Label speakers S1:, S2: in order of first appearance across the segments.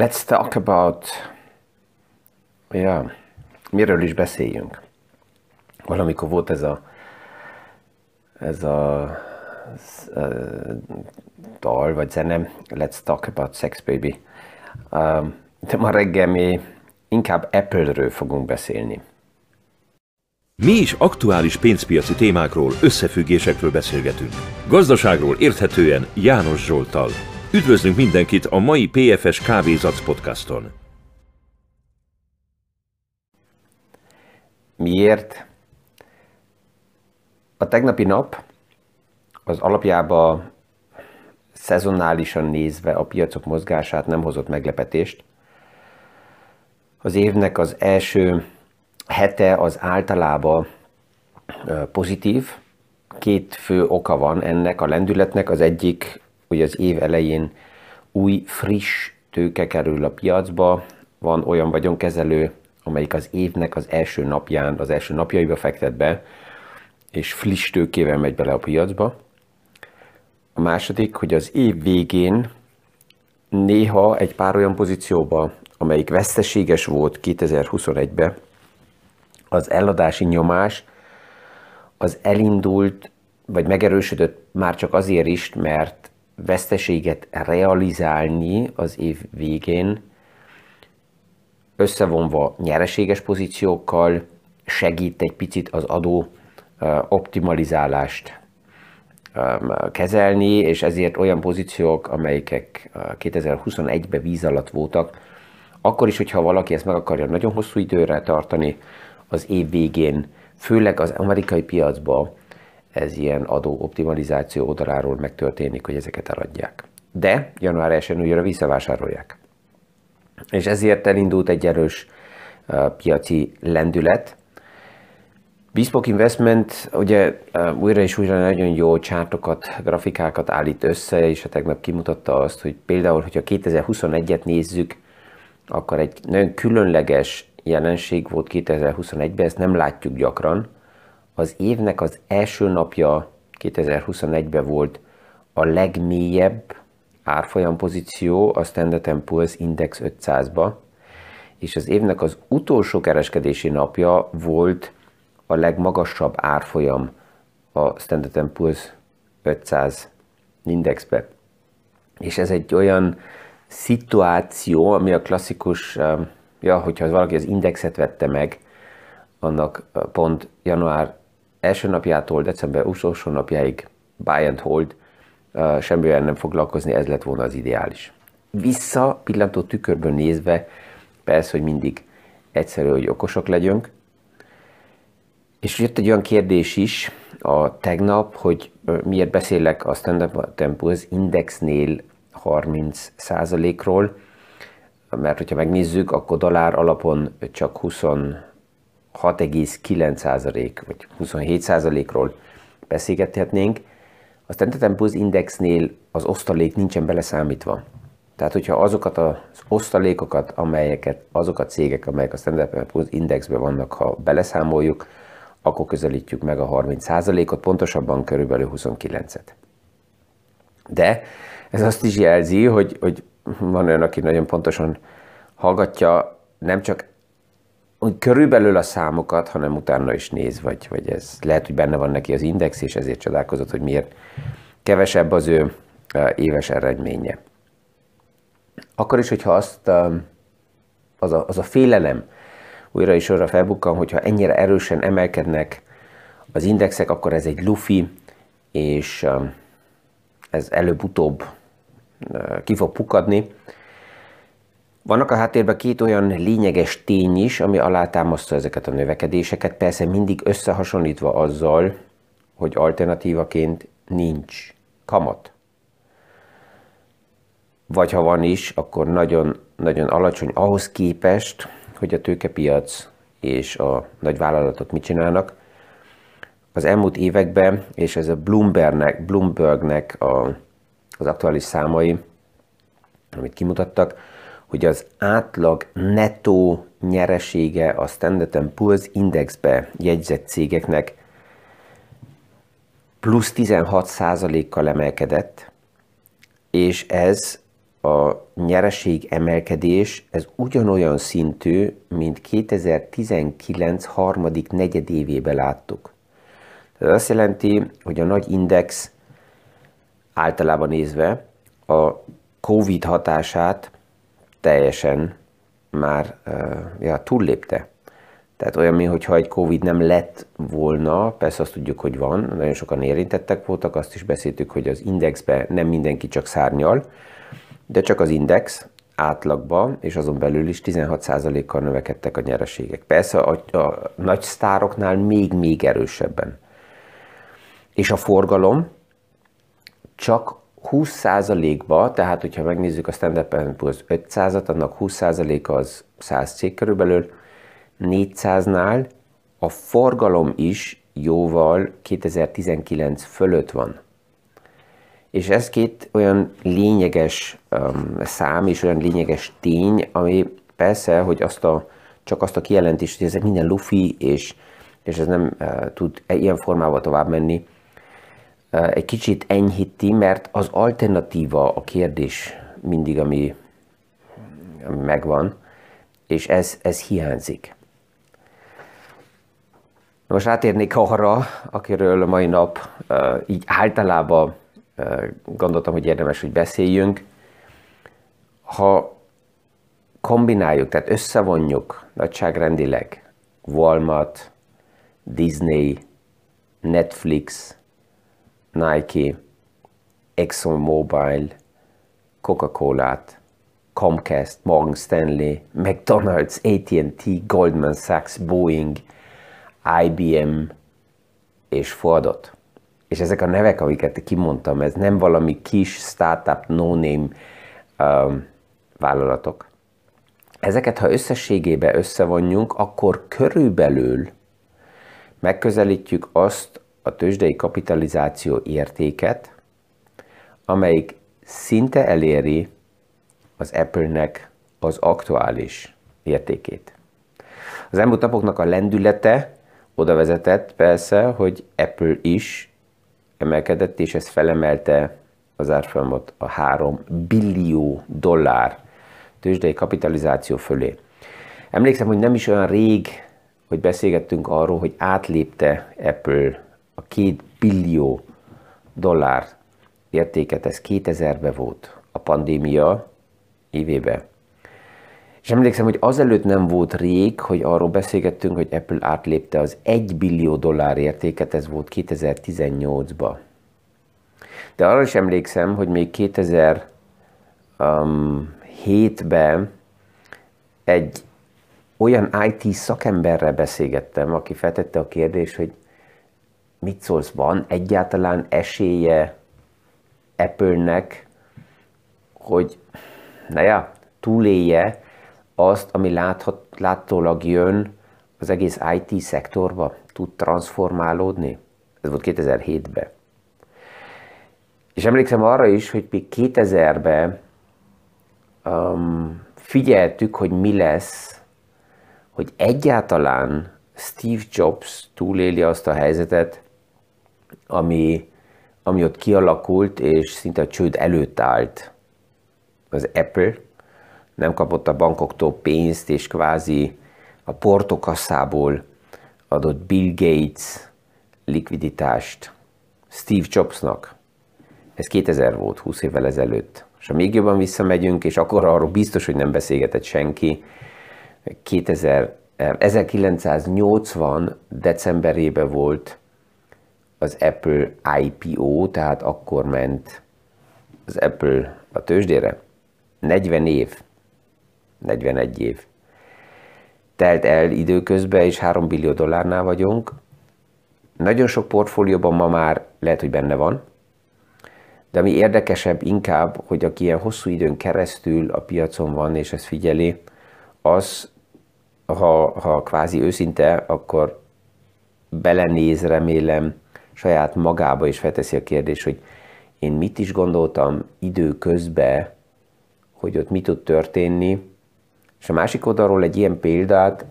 S1: Let's talk about... Ja, miről is beszéljünk. Valamikor volt ez a ez a dal vagy zene, Let's Talk About Sex Baby. De ma reggel mi inkább Apple-ről fogunk beszélni.
S2: Mi is aktuális pénzpiaci témákról, összefüggésekről beszélgetünk. Gazdaságról érthetően János Zsoltal. Üdvözlünk mindenkit a mai PFS Kávézac podcaston.
S1: Miért? A tegnapi nap az alapjában szezonálisan nézve a piacok mozgását nem hozott meglepetést. Az évnek az első hete az általában pozitív. Két fő oka van ennek a lendületnek. Az egyik, hogy az év elején új, friss tőke kerül a piacba. Van olyan vagyonkezelő, amelyik az évnek az első napján, az első napjaiba fektet be, és friss tőkével megy bele a piacba. A második, hogy az év végén néha egy pár olyan pozícióba, amelyik veszteséges volt 2021-ben, az eladási nyomás az elindult, vagy megerősödött már csak azért is, mert veszteséget realizálni az év végén, összevonva nyereséges pozíciókkal segít egy picit az adó optimalizálást kezelni, és ezért olyan pozíciók, amelyek 2021-ben víz alatt voltak, akkor is, hogyha valaki ezt meg akarja nagyon hosszú időre tartani, az év végén, főleg az amerikai piacban ez ilyen adó optimalizáció oldaláról megtörténik, hogy ezeket eladják. De január 1 újra visszavásárolják. És ezért elindult egy erős piaci lendület, Bespoke Investment ugye újra és újra nagyon jó csártokat, grafikákat állít össze, és a tegnap kimutatta azt, hogy például, hogyha 2021-et nézzük, akkor egy nagyon különleges jelenség volt 2021-ben, ezt nem látjuk gyakran. Az évnek az első napja 2021-ben volt a legmélyebb árfolyam pozíció a Standard Poor's Index 500-ba, és az évnek az utolsó kereskedési napja volt a legmagasabb árfolyam a Standard Poor's 500 indexbe. És ez egy olyan szituáció, ami a klasszikus, um, ja, hogyha valaki az indexet vette meg, annak uh, pont január első napjától december utolsó napjáig buy and hold, semmivel nem foglalkozni, ez lett volna az ideális. Vissza pillantó tükörből nézve, persze, hogy mindig egyszerű, hogy okosak legyünk, és jött egy olyan kérdés is a tegnap, hogy miért beszélek a Standard Poor's Indexnél 30 ról mert hogyha megnézzük, akkor dollár alapon csak 26,9% vagy 27%-ról beszélgethetnénk. A Standard Poor's Indexnél az osztalék nincsen beleszámítva. Tehát, hogyha azokat az osztalékokat, amelyeket, azok a cégek, amelyek a Standard Poor's Indexben vannak, ha beleszámoljuk, akkor közelítjük meg a 30%-ot, pontosabban körülbelül 29-et. De ez azt is jelzi, hogy, hogy van olyan, aki nagyon pontosan hallgatja, nem csak hogy körülbelül a számokat, hanem utána is néz, vagy, vagy ez lehet, hogy benne van neki az index, és ezért csodálkozott, hogy miért kevesebb az ő éves eredménye. Akkor is, hogyha azt az a, az a félelem, újra és újra felbukkan, hogyha ennyire erősen emelkednek az indexek, akkor ez egy lufi, és um, ez előbb-utóbb ki fog pukadni. Vannak a háttérben két olyan lényeges tény is, ami alátámasztja ezeket a növekedéseket, persze mindig összehasonlítva azzal, hogy alternatívaként nincs kamat. Vagy ha van is, akkor nagyon, nagyon alacsony ahhoz képest, hogy a tőkepiac és a nagy vállalatok mit csinálnak. Az elmúlt években, és ez a Bloombergnek, Bloombergnek a, az aktuális számai, amit kimutattak, hogy az átlag netto nyeresége a Standard Poor's Indexbe jegyzett cégeknek plusz 16%-kal emelkedett, és ez a nyereség emelkedés, ez ugyanolyan szintű, mint 2019 harmadik negyedévében láttuk. Ez azt jelenti, hogy a nagy index általában nézve a Covid hatását teljesen már ja, túllépte. Tehát olyan, mintha egy Covid nem lett volna, persze azt tudjuk, hogy van, nagyon sokan érintettek voltak, azt is beszéltük, hogy az indexbe nem mindenki csak szárnyal, de csak az index átlagban, és azon belül is 16%-kal növekedtek a nyereségek. Persze a, a nagy sztároknál még-még erősebben. És a forgalom csak 20%-ba, tehát hogyha megnézzük a Standard Poor's 500-at, annak 20% az 100 cég körülbelül, 400-nál a forgalom is jóval 2019 fölött van. És ez két olyan lényeges um, szám és olyan lényeges tény, ami persze, hogy azt a, csak azt a kijelentést, hogy ezek minden lufi, és, és ez nem uh, tud ilyen formával tovább menni, egy kicsit enyhíti, mert az alternatíva a kérdés mindig, ami, ami megvan, és ez, ez hiányzik. Most átérnék arra, akiről a mai nap így általában gondoltam, hogy érdemes, hogy beszéljünk. Ha kombináljuk, tehát összevonjuk nagyságrendileg Walmart, Disney, Netflix, Nike, ExxonMobil, Coca-Colát, Comcast, Morgan Stanley, McDonald's, AT&T, Goldman Sachs, Boeing – IBM és Fordot. És ezek a nevek, amiket kimondtam, ez nem valami kis startup, no-name um, vállalatok. Ezeket, ha összességébe összevonjunk, akkor körülbelül megközelítjük azt a tőzsdei kapitalizáció értéket, amelyik szinte eléri az Apple-nek az aktuális értékét. Az elmúlt napoknak a lendülete oda vezetett persze, hogy Apple is emelkedett, és ez felemelte az árfolyamot a 3 billió dollár tőzsdei kapitalizáció fölé. Emlékszem, hogy nem is olyan rég, hogy beszélgettünk arról, hogy átlépte Apple a 2 billió dollár értéket, ez 2000-ben volt a pandémia évében. És emlékszem, hogy azelőtt nem volt rég, hogy arról beszélgettünk, hogy Apple átlépte az 1 billió dollár értéket, ez volt 2018-ban. De arra is emlékszem, hogy még 2007-ben um, egy olyan IT szakemberrel beszélgettem, aki feltette a kérdést, hogy mit szólsz, van egyáltalán esélye Apple-nek, hogy na ja, túlélje azt, ami láthat, látólag jön az egész IT szektorba, tud transformálódni. Ez volt 2007-ben. És emlékszem arra is, hogy még 2000-ben um, figyeltük, hogy mi lesz, hogy egyáltalán Steve Jobs túléli azt a helyzetet, ami, ami ott kialakult, és szinte a csőd előtt állt az Apple, nem kapott a bankoktól pénzt, és kvázi a portokasszából adott Bill Gates likviditást Steve Jobsnak. Ez 2000 volt, 20 évvel ezelőtt. És ha még jobban visszamegyünk, és akkor arról biztos, hogy nem beszélgetett senki, 2000, 1980 decemberében volt az Apple IPO, tehát akkor ment az Apple a tőzsdére. 40 év 41 év. Telt el időközben, és 3 billió dollárnál vagyunk. Nagyon sok portfólióban ma már lehet, hogy benne van, de ami érdekesebb inkább, hogy aki ilyen hosszú időn keresztül a piacon van, és ezt figyeli, az, ha, ha kvázi őszinte, akkor belenéz, remélem, saját magába, és felteszi a kérdés, hogy én mit is gondoltam időközben, hogy ott mi tud történni, és a másik oldalról egy ilyen példát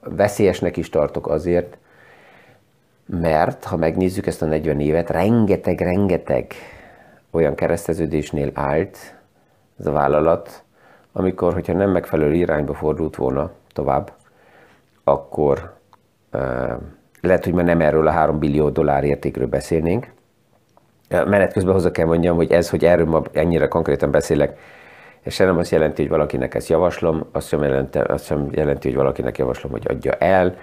S1: veszélyesnek is tartok azért, mert ha megnézzük ezt a 40 évet, rengeteg-rengeteg olyan kereszteződésnél állt, ez a vállalat, amikor, hogyha nem megfelelő irányba fordult volna tovább, akkor lehet, hogy már nem erről a 3 billió dollár értékről beszélnénk. Menet közben hozzá kell mondjam, hogy ez, hogy erről ma ennyire konkrétan beszélek, sem nem azt jelenti, hogy valakinek ezt javaslom, azt sem, jelenti, azt sem jelenti, hogy valakinek javaslom, hogy adja el,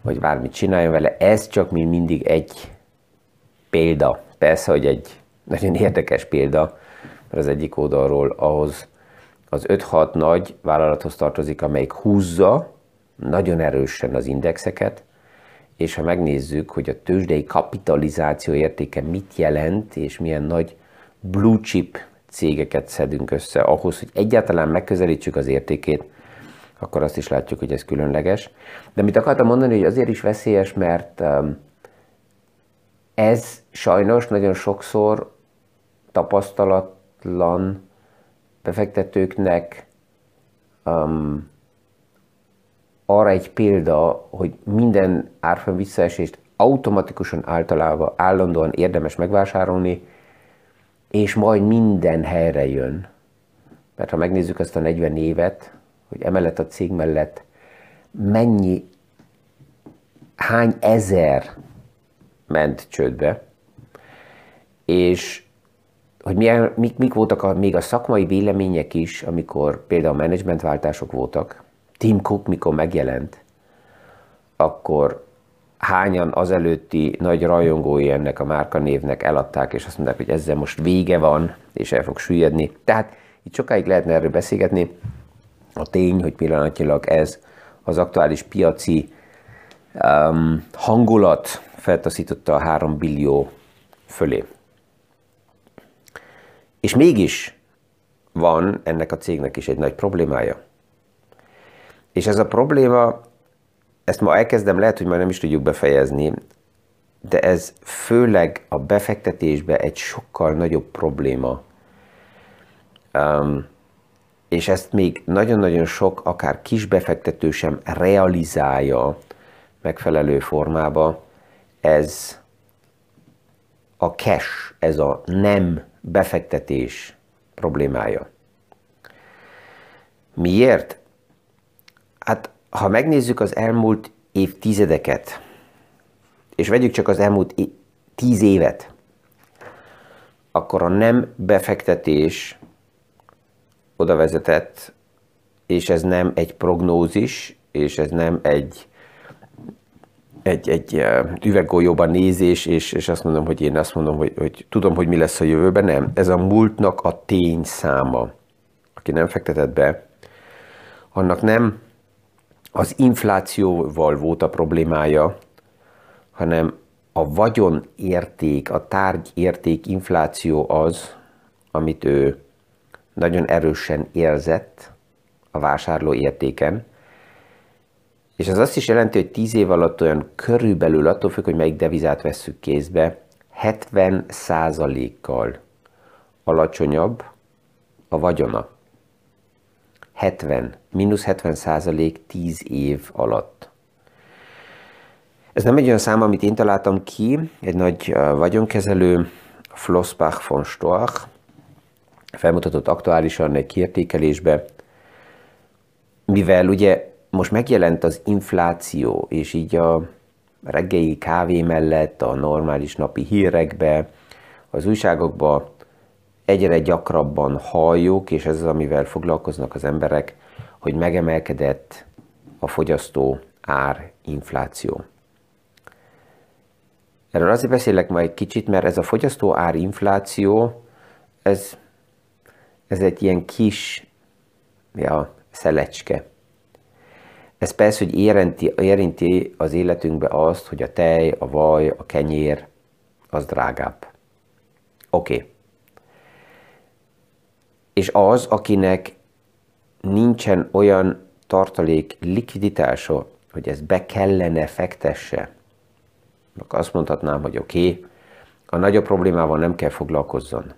S1: vagy bármit csináljon vele. Ez csak mint mindig egy példa. Persze, hogy egy nagyon érdekes példa, mert az egyik oldalról ahhoz az 5-6 nagy vállalathoz tartozik, amelyik húzza nagyon erősen az indexeket, és ha megnézzük, hogy a tőzsdei kapitalizáció értéke mit jelent, és milyen nagy blue chip cégeket szedünk össze ahhoz, hogy egyáltalán megközelítsük az értékét, akkor azt is látjuk, hogy ez különleges. De mit akartam mondani, hogy azért is veszélyes, mert um, ez sajnos nagyon sokszor tapasztalatlan befektetőknek um, arra egy példa, hogy minden árfolyam visszaesést automatikusan általában állandóan érdemes megvásárolni, és majd minden helyre jön. Mert ha megnézzük azt a 40 évet, hogy emellett a cég mellett mennyi, hány ezer ment csődbe, és hogy milyen, mik, mik voltak a, még a szakmai vélemények is, amikor például menedzsmentváltások voltak, Tim Cook mikor megjelent, akkor hányan az előtti nagy rajongói ennek a márka névnek eladták, és azt mondták, hogy ezzel most vége van, és el fog süllyedni. Tehát itt sokáig lehetne erről beszélgetni. A tény, hogy pillanatnyilag ez az aktuális piaci um, hangulat feltaszította a 3 billió fölé. És mégis van ennek a cégnek is egy nagy problémája. És ez a probléma, ezt ma elkezdem, lehet, hogy már nem is tudjuk befejezni, de ez főleg a befektetésbe egy sokkal nagyobb probléma. Um, és ezt még nagyon-nagyon sok, akár kis befektető sem realizálja megfelelő formába. Ez a cash, ez a nem befektetés problémája. Miért? Hát, ha megnézzük az elmúlt évtizedeket, és vegyük csak az elmúlt tíz évet, akkor a nem befektetés oda vezetett, és ez nem egy prognózis, és ez nem egy, egy, egy üveggolyóban nézés, és, és azt mondom, hogy én azt mondom, hogy, hogy tudom, hogy mi lesz a jövőben, nem. Ez a múltnak a tény száma. Aki nem fektetett be, annak nem az inflációval volt a problémája, hanem a vagyon érték, a tárgy érték infláció az, amit ő nagyon erősen érzett a vásárló értéken, és ez azt is jelenti, hogy 10 év alatt olyan körülbelül, attól függ, hogy melyik devizát vesszük kézbe, 70 kal alacsonyabb a vagyona. 70, mínusz 70 százalék 10 év alatt. Ez nem egy olyan szám, amit én találtam ki, egy nagy vagyonkezelő, Flossbach von Storch, felmutatott aktuálisan egy kiértékelésbe, mivel ugye most megjelent az infláció, és így a reggeli kávé mellett, a normális napi hírekbe, az újságokba egyre gyakrabban halljuk, és ez az, amivel foglalkoznak az emberek, hogy megemelkedett a fogyasztó ár infláció. Erről azért beszélek majd egy kicsit, mert ez a fogyasztó ár infláció, ez, ez egy ilyen kis ja, szelecske. Ez persze, hogy érinti, érinti az életünkbe azt, hogy a tej, a vaj, a kenyér, az drágább. Oké. Okay és az, akinek nincsen olyan tartalék likviditása, hogy ez be kellene fektesse, akkor azt mondhatnám, hogy oké, okay, a nagyobb problémával nem kell foglalkozzon.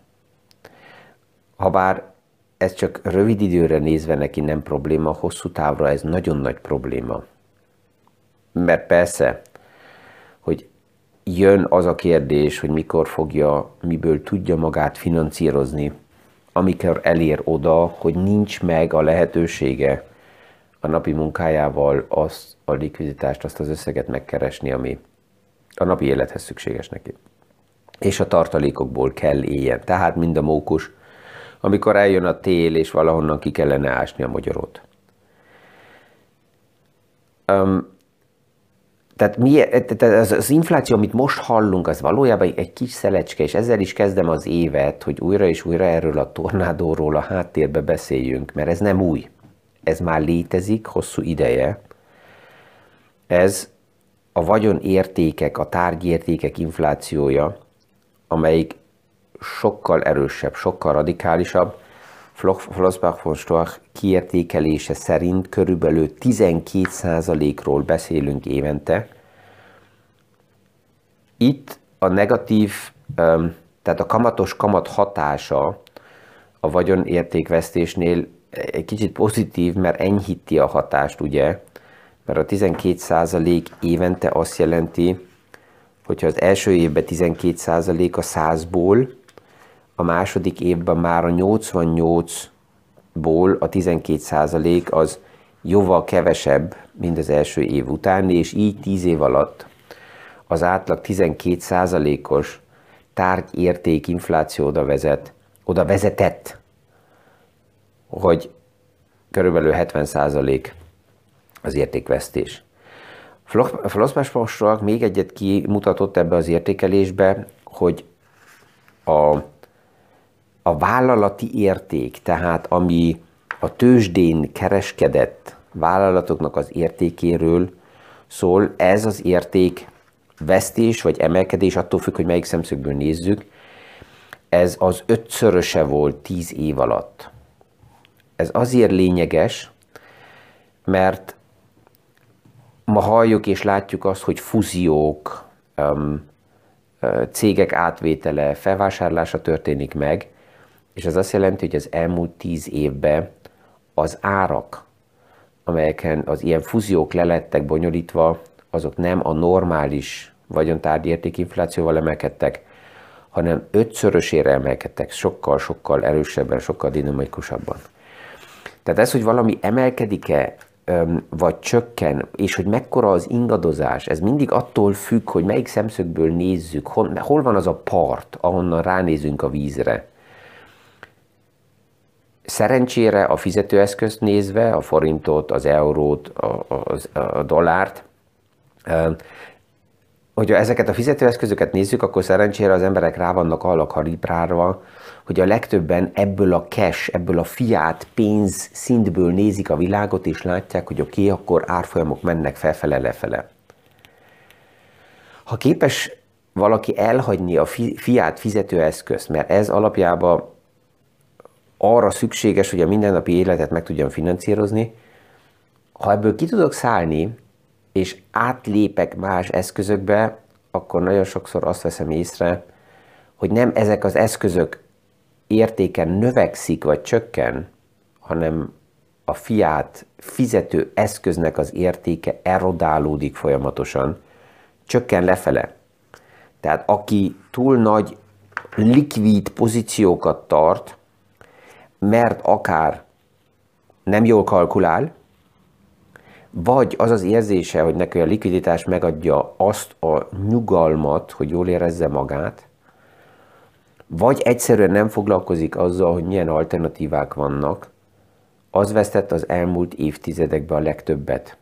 S1: Habár ez csak rövid időre nézve neki nem probléma, hosszú távra ez nagyon nagy probléma. Mert persze, hogy jön az a kérdés, hogy mikor fogja, miből tudja magát finanszírozni, amikor elér oda, hogy nincs meg a lehetősége a napi munkájával azt a likviditást, azt az összeget megkeresni, ami a napi élethez szükséges neki. És a tartalékokból kell éljen. Tehát mind a mókus, amikor eljön a tél, és valahonnan ki kellene ásni a magyarot. Um, tehát mi, az, az infláció, amit most hallunk, az valójában egy kis szelecske, és ezzel is kezdem az évet, hogy újra és újra erről a tornádóról a háttérbe beszéljünk, mert ez nem új. Ez már létezik hosszú ideje. Ez a vagyon értékek, a tárgyértékek inflációja, amelyik sokkal erősebb, sokkal radikálisabb. Flossbach von Storch kiértékelése szerint körülbelül 12%-ról beszélünk évente. Itt a negatív, tehát a kamatos kamat hatása a vagyonértékvesztésnél egy kicsit pozitív, mert enyhíti a hatást, ugye, mert a 12% évente azt jelenti, hogyha az első évben 12% a 100-ból, a második évben már a 88-ból a 12% az jóval kevesebb, mint az első év után, és így 10 év alatt az átlag 12%-os tárgyérték infláció oda vezet, oda vezetett, hogy körülbelül 70% az értékvesztés. Flossbach még egyet kimutatott ebbe az értékelésbe, hogy a, a vállalati érték, tehát ami a tőzsdén kereskedett vállalatoknak az értékéről szól, ez az érték vesztés vagy emelkedés, attól függ, hogy melyik szemszögből nézzük, ez az ötszöröse volt tíz év alatt. Ez azért lényeges, mert ma halljuk és látjuk azt, hogy fúziók, cégek átvétele, felvásárlása történik meg, és ez azt jelenti, hogy az elmúlt tíz évben az árak, amelyeken az ilyen fúziók lelettek bonyolítva, azok nem a normális vagyontárgyi értékinflációval emelkedtek, hanem ötszörösére emelkedtek, sokkal-sokkal erősebben, sokkal dinamikusabban. Tehát ez, hogy valami emelkedik-e, vagy csökken, és hogy mekkora az ingadozás, ez mindig attól függ, hogy melyik szemszögből nézzük, hol, hol van az a part, ahonnan ránézünk a vízre. Szerencsére a fizetőeszközt nézve, a forintot, az eurót, a, a, a dollárt, hogyha ezeket a fizetőeszközöket nézzük, akkor szerencsére az emberek rá vannak arra kalibrálva, hogy a legtöbben ebből a cash, ebből a fiát pénz szintből nézik a világot, és látják, hogy oké, okay, akkor árfolyamok mennek felfele, lefele. Ha képes valaki elhagyni a fiát fizetőeszközt, mert ez alapjában arra szükséges, hogy a mindennapi életet meg tudjam finanszírozni, ha ebből ki tudok szállni, és átlépek más eszközökbe, akkor nagyon sokszor azt veszem észre, hogy nem ezek az eszközök értéken növekszik vagy csökken, hanem a fiát fizető eszköznek az értéke erodálódik folyamatosan, csökken lefele. Tehát aki túl nagy likvid pozíciókat tart, mert akár nem jól kalkulál, vagy az az érzése, hogy neki a likviditás megadja azt a nyugalmat, hogy jól érezze magát, vagy egyszerűen nem foglalkozik azzal, hogy milyen alternatívák vannak, az vesztett az elmúlt évtizedekben a legtöbbet.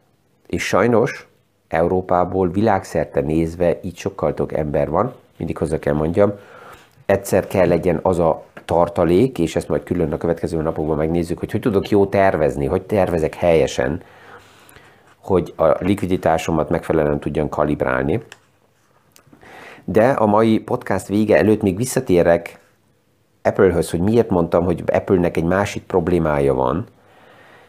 S1: És sajnos Európából világszerte nézve így sokkal több ember van, mindig hozzá kell mondjam, egyszer kell legyen az a tartalék, és ezt majd külön a következő napokban megnézzük, hogy hogy tudok jó tervezni, hogy tervezek helyesen, hogy a likviditásomat megfelelően tudjam kalibrálni. De a mai podcast vége előtt még visszatérek Apple-höz, hogy miért mondtam, hogy Apple-nek egy másik problémája van.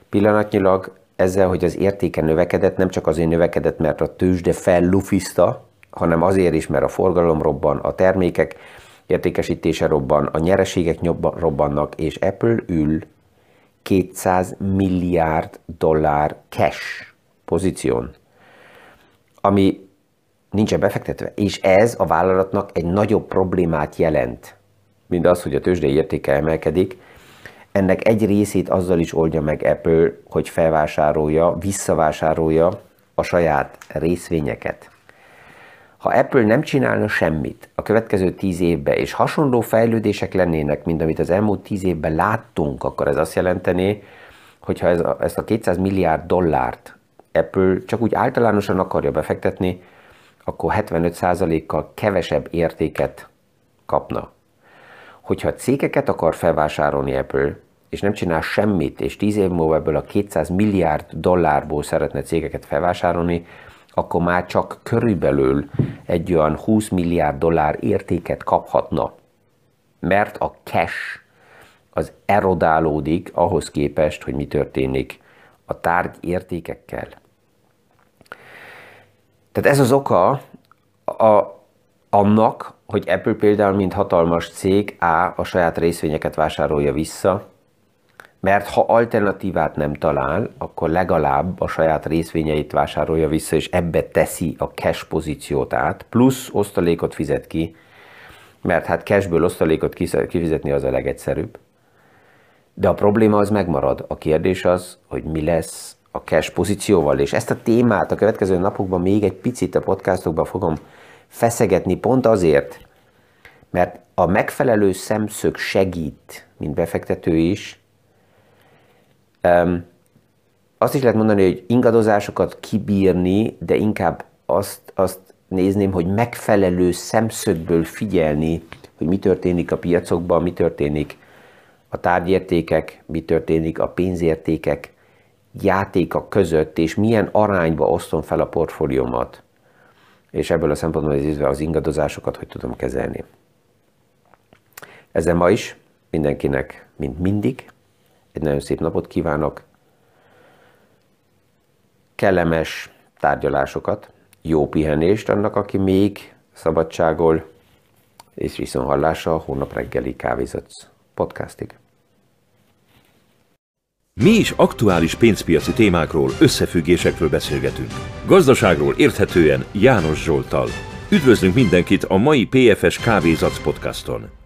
S1: Pillanatnyilag ezzel, hogy az értéke növekedett, nem csak azért növekedett, mert a tőzsde fellufizta, hanem azért is, mert a forgalom robban, a termékek értékesítése robban, a nyereségek robbannak, és Apple ül 200 milliárd dollár cash pozíción, ami nincsen befektetve, és ez a vállalatnak egy nagyobb problémát jelent, mint az, hogy a tőzsdei értéke emelkedik, ennek egy részét azzal is oldja meg Apple, hogy felvásárolja, visszavásárolja a saját részvényeket. Ha Apple nem csinálna semmit a következő tíz évben, és hasonló fejlődések lennének, mint amit az elmúlt tíz évben láttunk, akkor ez azt jelenteni, hogyha ez a, ezt a 200 milliárd dollárt Apple csak úgy általánosan akarja befektetni, akkor 75%-kal kevesebb értéket kapna. Hogyha cégeket akar felvásárolni Apple, és nem csinál semmit, és 10 év múlva ebből a 200 milliárd dollárból szeretne cégeket felvásárolni, akkor már csak körülbelül egy olyan 20 milliárd dollár értéket kaphatna. Mert a cash az erodálódik ahhoz képest, hogy mi történik a tárgy értékekkel. Tehát ez az oka a, annak, hogy Apple például, mint hatalmas cég, A, a saját részvényeket vásárolja vissza, mert ha alternatívát nem talál, akkor legalább a saját részvényeit vásárolja vissza, és ebbe teszi a cash pozíciót át, plusz osztalékot fizet ki, mert hát cashből osztalékot kifizetni az a legegyszerűbb. De a probléma az megmarad. A kérdés az, hogy mi lesz a cash pozícióval, és ezt a témát a következő napokban még egy picit a podcastokban fogom feszegetni, pont azért, mert a megfelelő szemszög segít, mint befektető is, azt is lehet mondani, hogy ingadozásokat kibírni, de inkább azt, azt nézném, hogy megfelelő szemszögből figyelni, hogy mi történik a piacokban, mi történik a tárgyértékek, mi történik a pénzértékek játéka között, és milyen arányba osztom fel a portfóliómat. És ebből a szempontból nézve az ingadozásokat hogy tudom kezelni. Ezzel ma is mindenkinek, mint mindig, egy nagyon szép napot kívánok, kellemes tárgyalásokat, jó pihenést annak, aki még szabadságol, és viszont hallása a hónap reggeli kávézatsz podcastig.
S2: Mi is aktuális pénzpiaci témákról, összefüggésekről beszélgetünk. Gazdaságról érthetően János Zsoltal. Üdvözlünk mindenkit a mai PFS Kávézac podcaston!